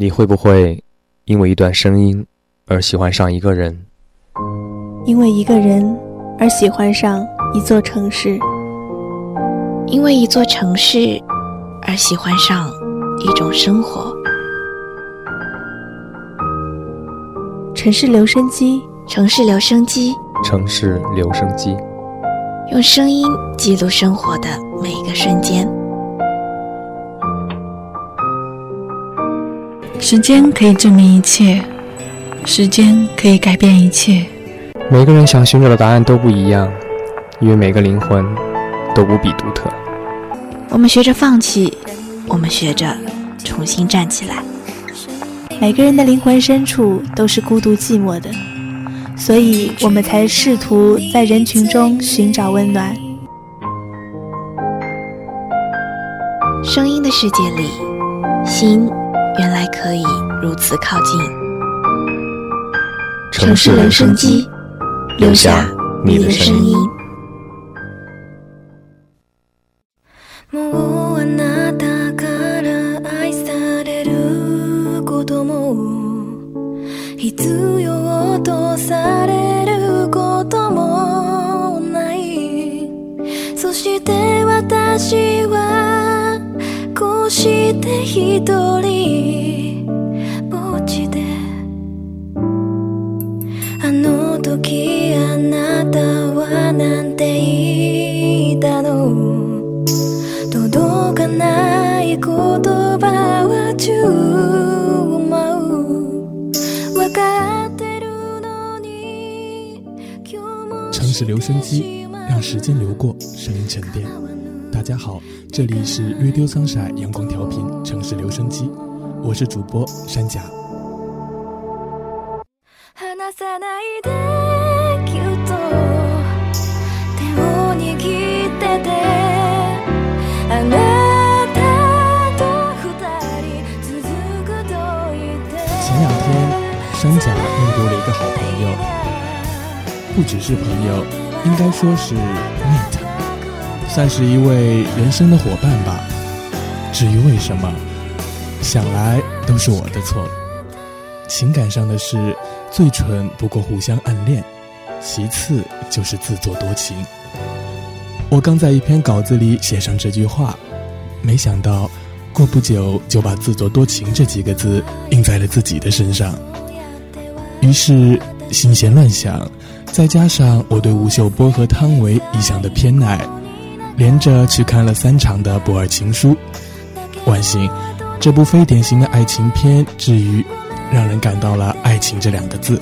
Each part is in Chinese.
你会不会因为一段声音而喜欢上一个人？因为一个人而喜欢上一座城市？因为一座城市而喜欢上一种生活？城市留声机，城市留声机，城市留声机，用声音记录生活的每一个瞬间。时间可以证明一切，时间可以改变一切。每个人想寻找的答案都不一样，因为每个灵魂都无比独特。我们学着放弃，我们学着重新站起来。每个人的灵魂深处都是孤独寂寞的，所以我们才试图在人群中寻找温暖。声音的世界里，心。原来可以如此靠近。城市留声机，留下你的声音。城市留声机，让时间流过，声音沉淀。大家好。这里是 Radio Sunshine 阳光调频城市留声机，我是主播山甲。前两天，山甲认多了一个好朋友，不只是朋友，应该说是 mate。算是一位人生的伙伴吧。至于为什么，想来都是我的错。情感上的事，最蠢不过互相暗恋，其次就是自作多情。我刚在一篇稿子里写上这句话，没想到过不久就把“自作多情”这几个字印在了自己的身上。于是心弦乱想，再加上我对吴秀波和汤唯一向的偏爱。连着去看了三场的《博尔情书》，万幸，这部非典型的爱情片至于让人感到了“爱情”这两个字。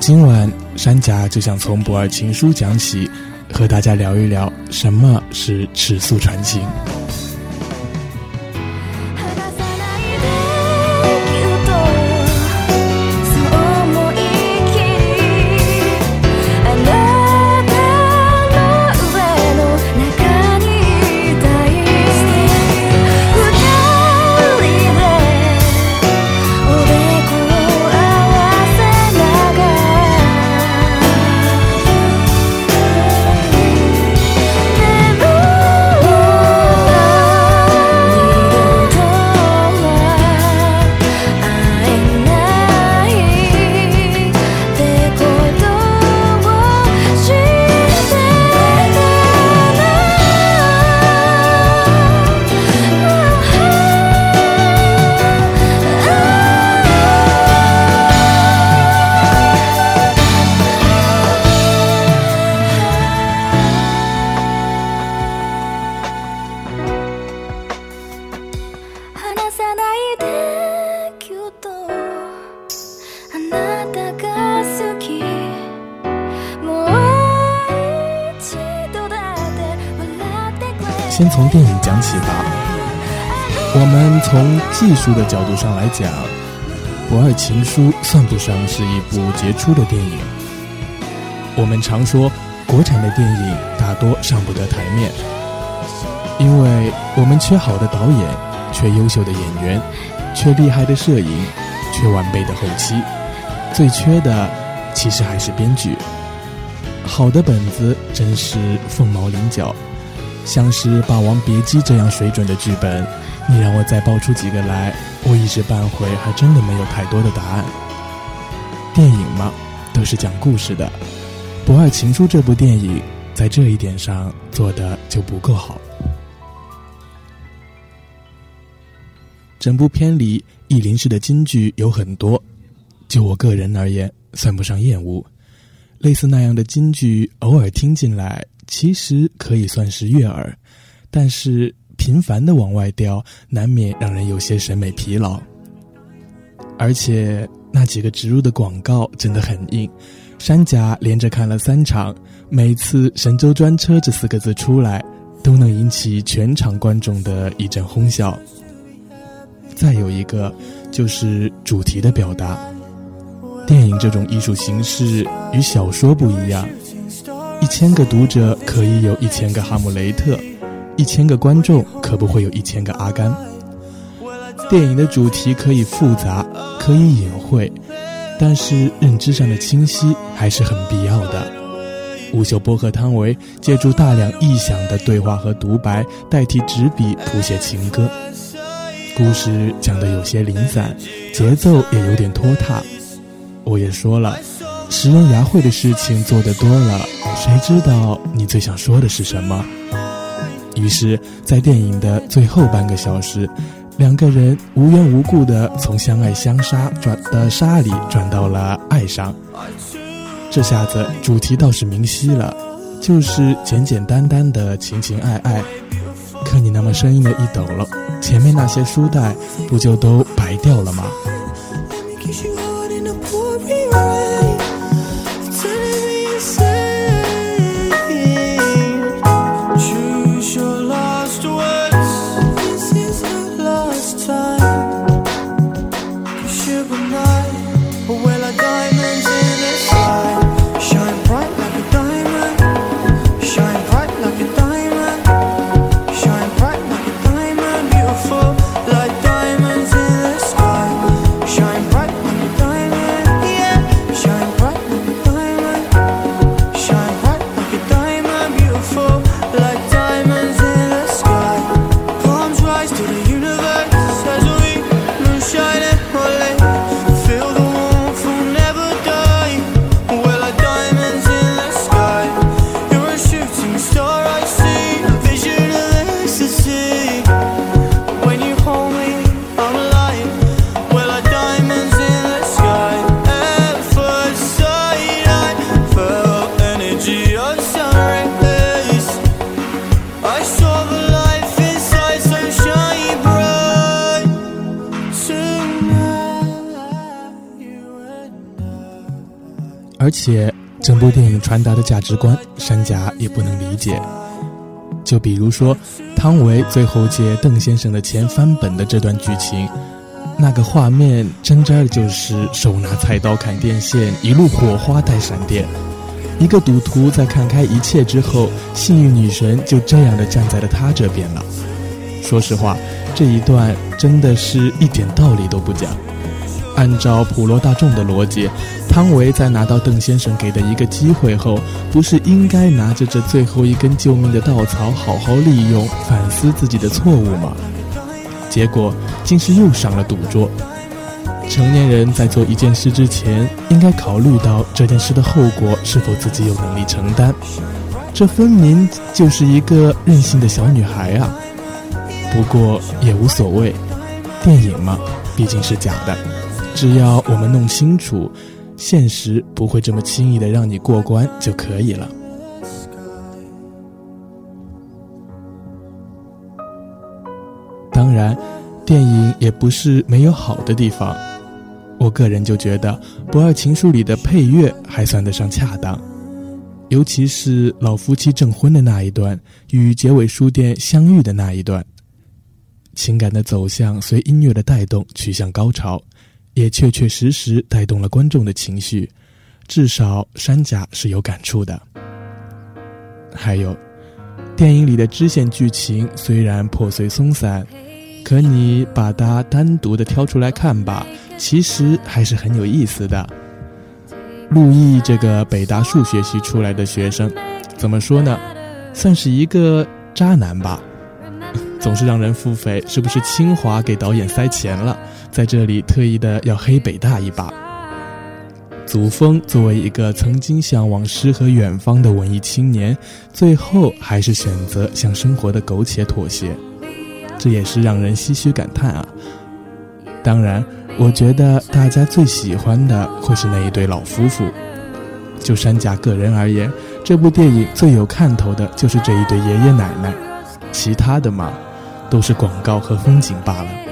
今晚山甲就想从《博尔情书》讲起，和大家聊一聊什么是尺素传情。从电影讲起吧。我们从技术的角度上来讲，《不二情书》算不上是一部杰出的电影。我们常说，国产的电影大多上不得台面，因为我们缺好的导演，缺优秀的演员，缺厉害的摄影，缺完备的后期，最缺的其实还是编剧。好的本子真是凤毛麟角。像是《霸王别姬》这样水准的剧本，你让我再爆出几个来，我一时半会还真的没有太多的答案。电影嘛，都是讲故事的，《不二情书》这部电影在这一点上做的就不够好。整部片里，意林式的金句有很多，就我个人而言，算不上厌恶。类似那样的金句，偶尔听进来，其实可以算是悦耳，但是频繁的往外掉，难免让人有些审美疲劳。而且那几个植入的广告真的很硬，山甲连着看了三场，每次“神州专车”这四个字出来，都能引起全场观众的一阵哄笑。再有一个，就是主题的表达。电影这种艺术形式与小说不一样，一千个读者可以有一千个哈姆雷特，一千个观众可不会有一千个阿甘。电影的主题可以复杂，可以隐晦，但是认知上的清晰还是很必要的。吴秀波和汤唯借助大量臆想的对话和独白，代替纸笔谱写情歌。故事讲得有些零散，节奏也有点拖沓。我也说了，识人牙慧的事情做得多了，谁知道你最想说的是什么？于是，在电影的最后半个小时，两个人无缘无故的从相爱相杀转的杀里转到了爱上。这下子主题倒是明晰了，就是简简单单的情情爱爱。可你那么生硬的一抖了，前面那些书袋不就都白掉了吗？传达的价值观，山甲也不能理解。就比如说，汤唯最后借邓先生的钱翻本的这段剧情，那个画面真真儿就是手拿菜刀砍电线，一路火花带闪电。一个赌徒在看开一切之后，幸运女神就这样的站在了他这边了。说实话，这一段真的是一点道理都不讲。按照普罗大众的逻辑，汤唯在拿到邓先生给的一个机会后，不是应该拿着这最后一根救命的稻草好好利用，反思自己的错误吗？结果竟是又上了赌桌。成年人在做一件事之前，应该考虑到这件事的后果是否自己有能力承担。这分明就是一个任性的小女孩啊！不过也无所谓，电影嘛，毕竟是假的。只要我们弄清楚，现实不会这么轻易的让你过关就可以了。当然，电影也不是没有好的地方。我个人就觉得《不二情书》里的配乐还算得上恰当，尤其是老夫妻证婚的那一段与结尾书店相遇的那一段，情感的走向随音乐的带动趋向高潮。也确确实实带动了观众的情绪，至少山甲是有感触的。还有，电影里的支线剧情虽然破碎松散，可你把它单独的挑出来看吧，其实还是很有意思的。陆毅这个北大数学系出来的学生，怎么说呢？算是一个渣男吧，总是让人腹诽，是不是清华给导演塞钱了？在这里特意的要黑北大一把。祖峰作为一个曾经向往诗和远方的文艺青年，最后还是选择向生活的苟且妥协，这也是让人唏嘘感叹啊。当然，我觉得大家最喜欢的会是那一对老夫妇。就山甲个人而言，这部电影最有看头的就是这一对爷爷奶奶，其他的嘛，都是广告和风景罢了。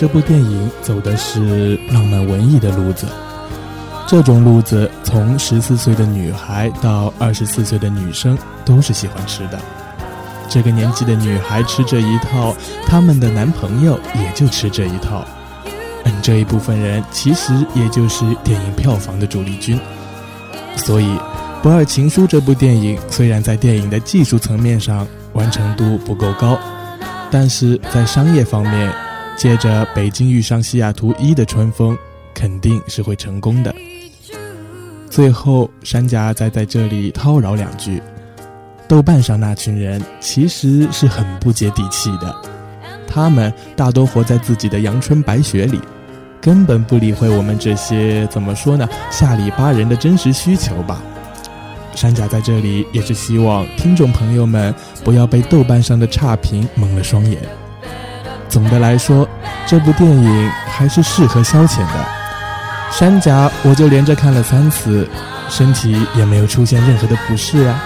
这部电影走的是浪漫文艺的路子，这种路子从十四岁的女孩到二十四岁的女生都是喜欢吃的。这个年纪的女孩吃这一套，他们的男朋友也就吃这一套。嗯，这一部分人其实也就是电影票房的主力军。所以，《不二情书》这部电影虽然在电影的技术层面上完成度不够高，但是在商业方面。借着北京遇上西雅图一的春风，肯定是会成功的。最后，山甲再在这里叨扰两句：豆瓣上那群人其实是很不接地气的，他们大多活在自己的阳春白雪里，根本不理会我们这些怎么说呢下里巴人的真实需求吧。山甲在这里也是希望听众朋友们不要被豆瓣上的差评蒙了双眼。总的来说，这部电影还是适合消遣的。山甲我就连着看了三次，身体也没有出现任何的不适啊。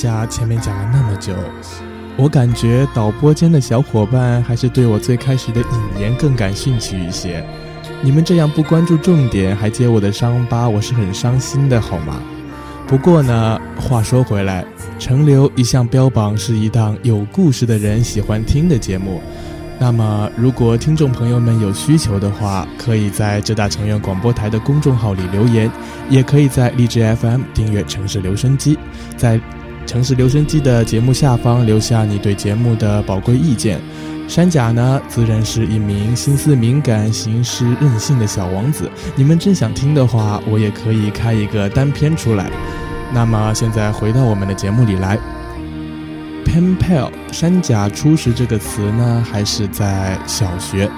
家前面讲了那么久，我感觉导播间的小伙伴还是对我最开始的引言更感兴趣一些。你们这样不关注重点，还揭我的伤疤，我是很伤心的，好吗？不过呢，话说回来，陈流一向标榜是一档有故事的人喜欢听的节目。那么，如果听众朋友们有需求的话，可以在浙大成员广播台的公众号里留言，也可以在荔枝 FM 订阅城市留声机，在。城市留声机的节目下方留下你对节目的宝贵意见。山甲呢，自然是一名心思敏感、行事任性的小王子。你们真想听的话，我也可以开一个单片出来。那么现在回到我们的节目里来。pen pal 山甲初识这个词呢，还是在小学。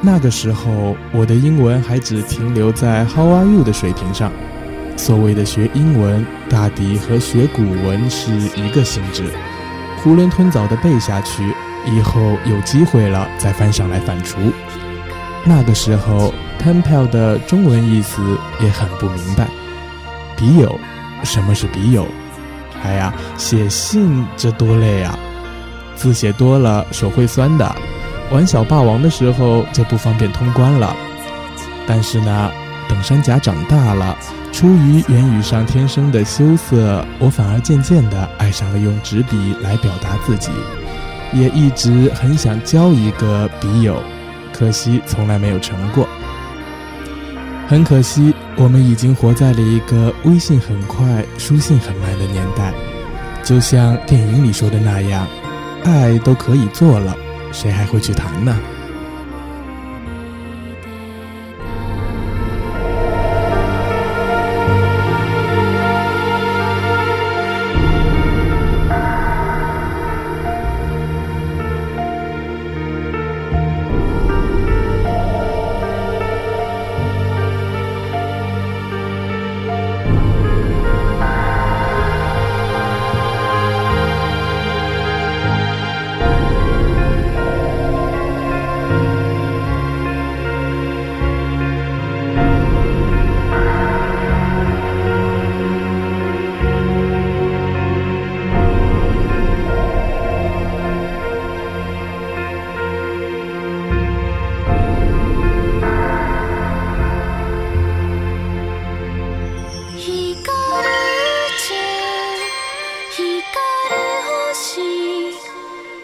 那个时候，我的英文还只停留在 How are you 的水平上。所谓的学英文，大抵和学古文是一个性质，囫囵吞枣的背下去，以后有机会了再翻上来反刍。那个时候，pen pal 的中文意思也很不明白，笔友，什么是笔友？哎呀，写信这多累啊，字写多了手会酸的，玩小霸王的时候就不方便通关了。但是呢，等山甲长大了。出于言语上天生的羞涩，我反而渐渐地爱上了用纸笔来表达自己，也一直很想交一个笔友，可惜从来没有成过。很可惜，我们已经活在了一个微信很快、书信很慢的年代，就像电影里说的那样，爱都可以做了，谁还会去谈呢？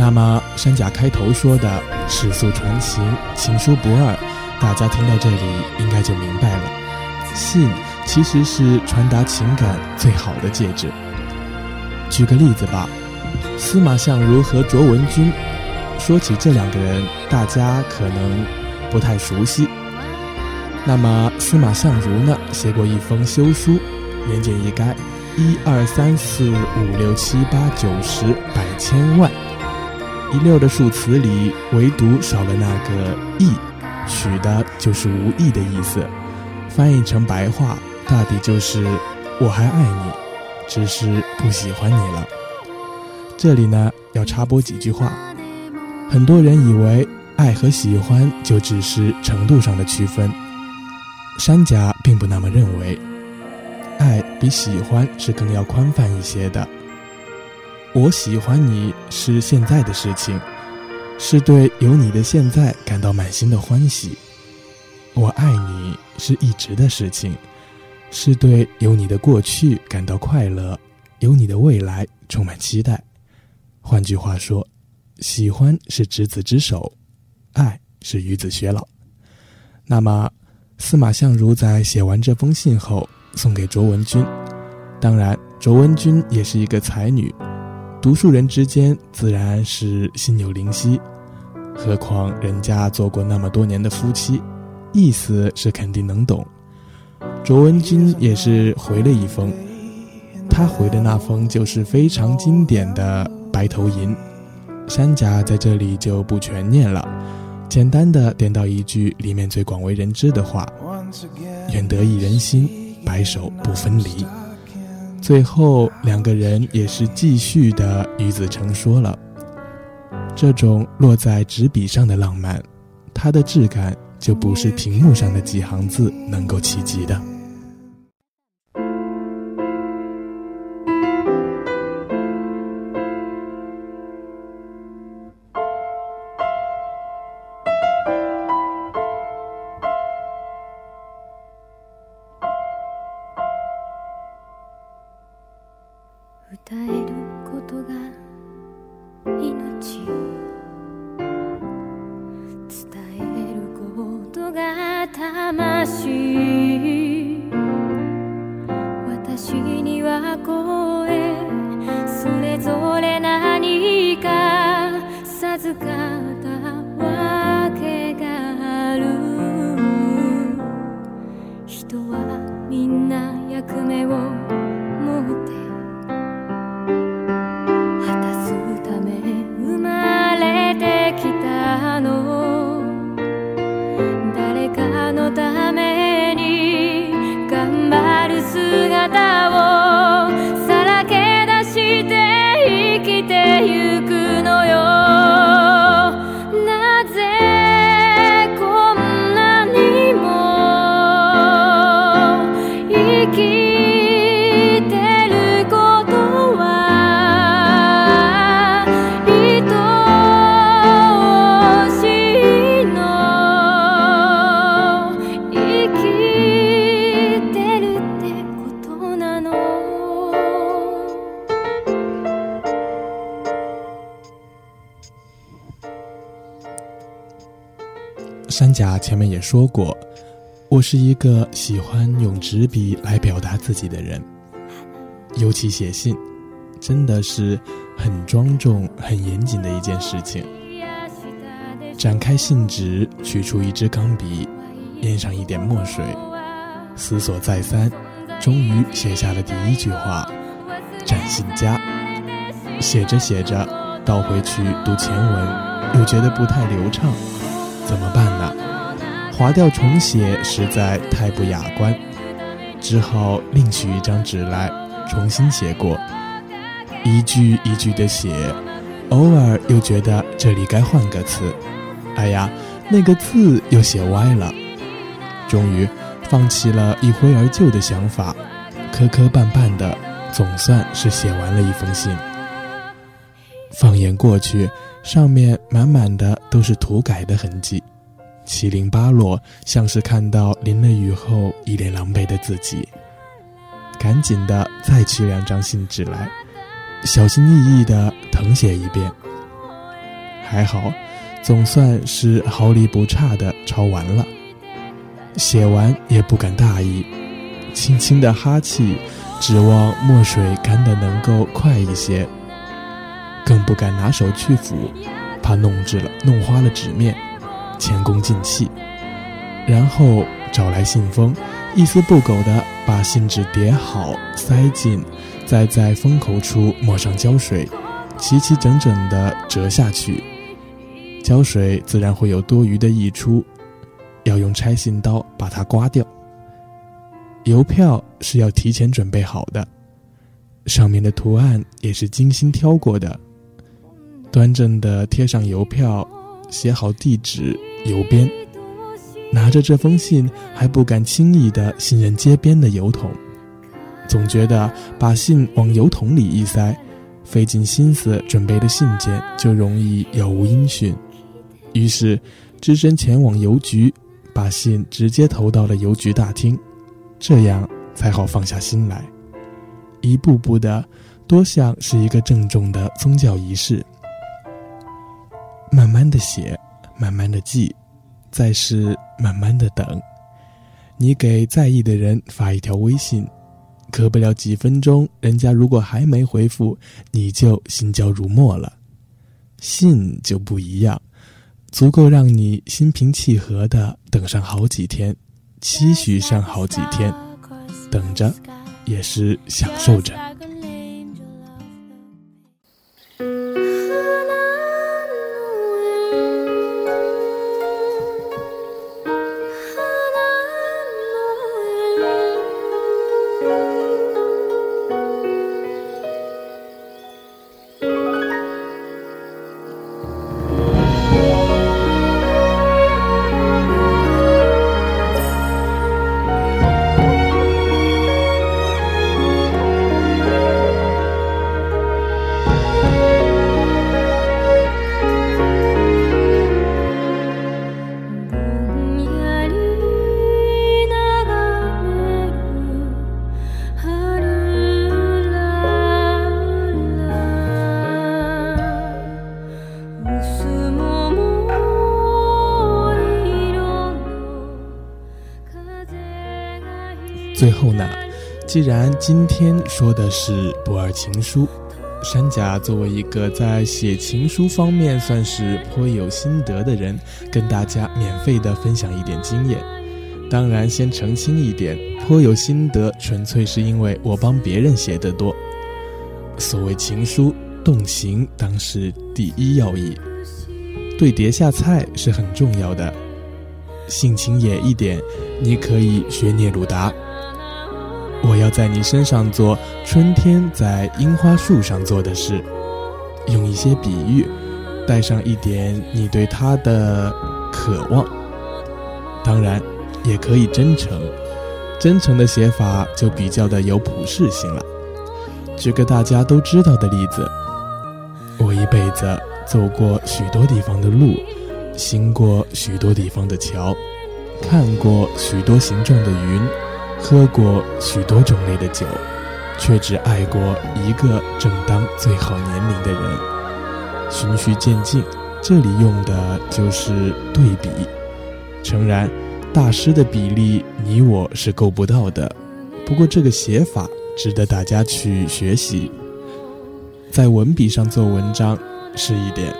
那么山甲开头说的“尺素传情，情书不二”，大家听到这里应该就明白了。信其实是传达情感最好的介质。举个例子吧，司马相如和卓文君。说起这两个人，大家可能不太熟悉。那么司马相如呢，写过一封休书，言简意赅，一二三四五六七八九十百千万，一溜的数词里，唯独少了那个“意”，取的就是无意的意思。翻译成白话，大抵就是我还爱你，只是不喜欢你了。这里呢，要插播几句话。很多人以为爱和喜欢就只是程度上的区分。山甲并不那么认为，爱比喜欢是更要宽泛一些的。我喜欢你是现在的事情，是对有你的现在感到满心的欢喜；我爱你是一直的事情，是对有你的过去感到快乐，有你的未来充满期待。换句话说，喜欢是执子之手，爱是与子偕老。那么。司马相如在写完这封信后，送给卓文君。当然，卓文君也是一个才女，读书人之间自然是心有灵犀。何况人家做过那么多年的夫妻，意思是肯定能懂。卓文君也是回了一封，他回的那封就是非常经典的《白头吟》。山甲在这里就不全念了。简单的点到一句里面最广为人知的话：“愿得一人心，白首不分离。”最后两个人也是继续的与子成说了。这种落在纸笔上的浪漫，它的质感就不是屏幕上的几行字能够企及的。姿前面也说过，我是一个喜欢用纸笔来表达自己的人，尤其写信，真的是很庄重、很严谨的一件事情。展开信纸，取出一支钢笔，添上一点墨水，思索再三，终于写下了第一句话：“展信家。”写着写着，倒回去读前文，又觉得不太流畅。怎么办呢？划掉重写实在太不雅观，只好另取一张纸来重新写过，一句一句的写，偶尔又觉得这里该换个词，哎呀，那个字又写歪了，终于放弃了一挥而就的想法，磕磕绊绊的，总算是写完了一封信。放眼过去。上面满满的都是涂改的痕迹，七零八落，像是看到淋了雨后一脸狼狈的自己。赶紧的再取两张信纸来，小心翼翼的誊写一遍。还好，总算是毫厘不差的抄完了。写完也不敢大意，轻轻的哈气，指望墨水干的能够快一些。更不敢拿手去抚，怕弄致了、弄花了纸面，前功尽弃。然后找来信封，一丝不苟地把信纸叠好，塞进，再在封口处抹上胶水，齐齐整整地折下去。胶水自然会有多余的溢出，要用拆信刀把它刮掉。邮票是要提前准备好的，上面的图案也是精心挑过的。端正的贴上邮票，写好地址、邮编，拿着这封信还不敢轻易的信任街边的邮筒，总觉得把信往邮筒里一塞，费尽心思准备的信件就容易杳无音讯，于是只身前往邮局，把信直接投到了邮局大厅，这样才好放下心来，一步步的，多像是一个郑重的宗教仪式。慢慢的写，慢慢的记，再是慢慢的等。你给在意的人发一条微信，隔不了几分钟，人家如果还没回复，你就心焦如墨了。信就不一样，足够让你心平气和的等上好几天，期许上好几天，等着也是享受着。最后呢，既然今天说的是不二情书，山甲作为一个在写情书方面算是颇有心得的人，跟大家免费的分享一点经验。当然，先澄清一点，颇有心得纯粹是因为我帮别人写的多。所谓情书，动情当是第一要义，对碟下菜是很重要的。性情野一点，你可以学聂鲁达。我要在你身上做春天在樱花树上做的事，用一些比喻，带上一点你对他的渴望。当然，也可以真诚，真诚的写法就比较的有普适性了。举个大家都知道的例子，我一辈子走过许多地方的路，行过许多地方的桥，看过许多形状的云。喝过许多种类的酒，却只爱过一个正当最好年龄的人。循序渐进，这里用的就是对比。诚然，大师的比例你我是够不到的，不过这个写法值得大家去学习。在文笔上做文章是一点，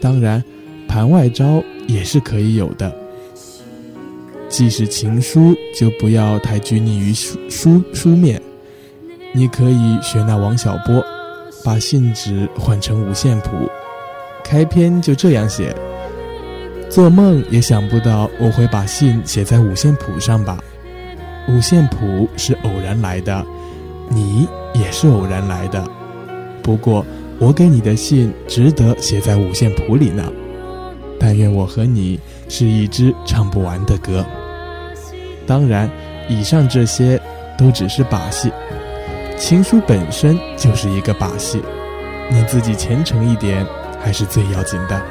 当然，盘外招也是可以有的。即使情书，就不要太拘泥于书书书面。你可以学那王小波，把信纸换成五线谱，开篇就这样写。做梦也想不到我会把信写在五线谱上吧？五线谱是偶然来的，你也是偶然来的。不过我给你的信值得写在五线谱里呢。但愿我和你是一支唱不完的歌。当然，以上这些都只是把戏，情书本身就是一个把戏，你自己虔诚一点还是最要紧的。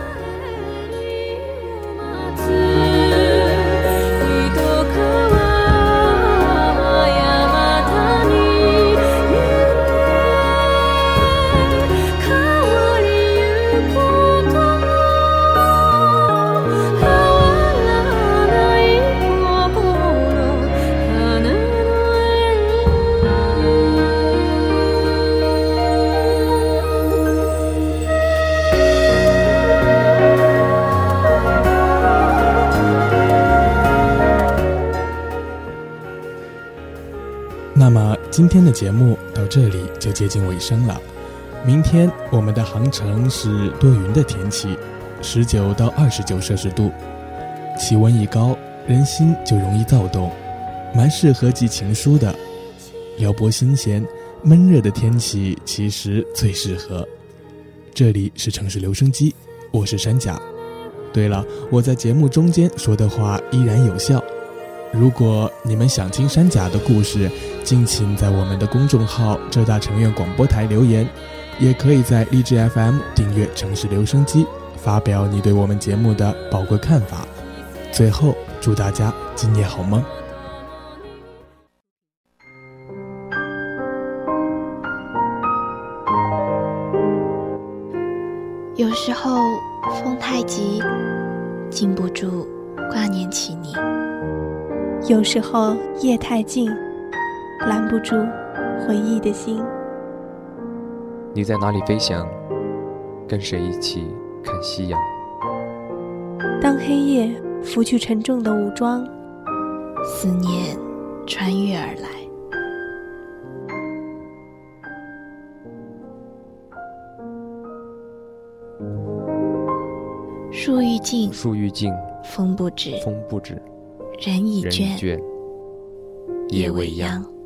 那么今天的节目到这里就接近尾声了。明天我们的航程是多云的天气，十九到二十九摄氏度，气温一高，人心就容易躁动，蛮适合寄情书的。撩拨心弦，闷热的天气其实最适合。这里是城市留声机，我是山甲。对了，我在节目中间说的话依然有效。如果你们想听山甲的故事，敬请在我们的公众号“浙大城院广播台”留言，也可以在荔枝 FM 订阅“城市留声机”，发表你对我们节目的宝贵看法。最后，祝大家今夜好梦。有时候风太急，禁不住挂念起你。有时候夜太静，拦不住回忆的心。你在哪里飞翔？跟谁一起看夕阳？当黑夜拂去沉重的武装，思念穿越而来。树欲静，树欲静，风不止，风不止。人已倦，夜未央。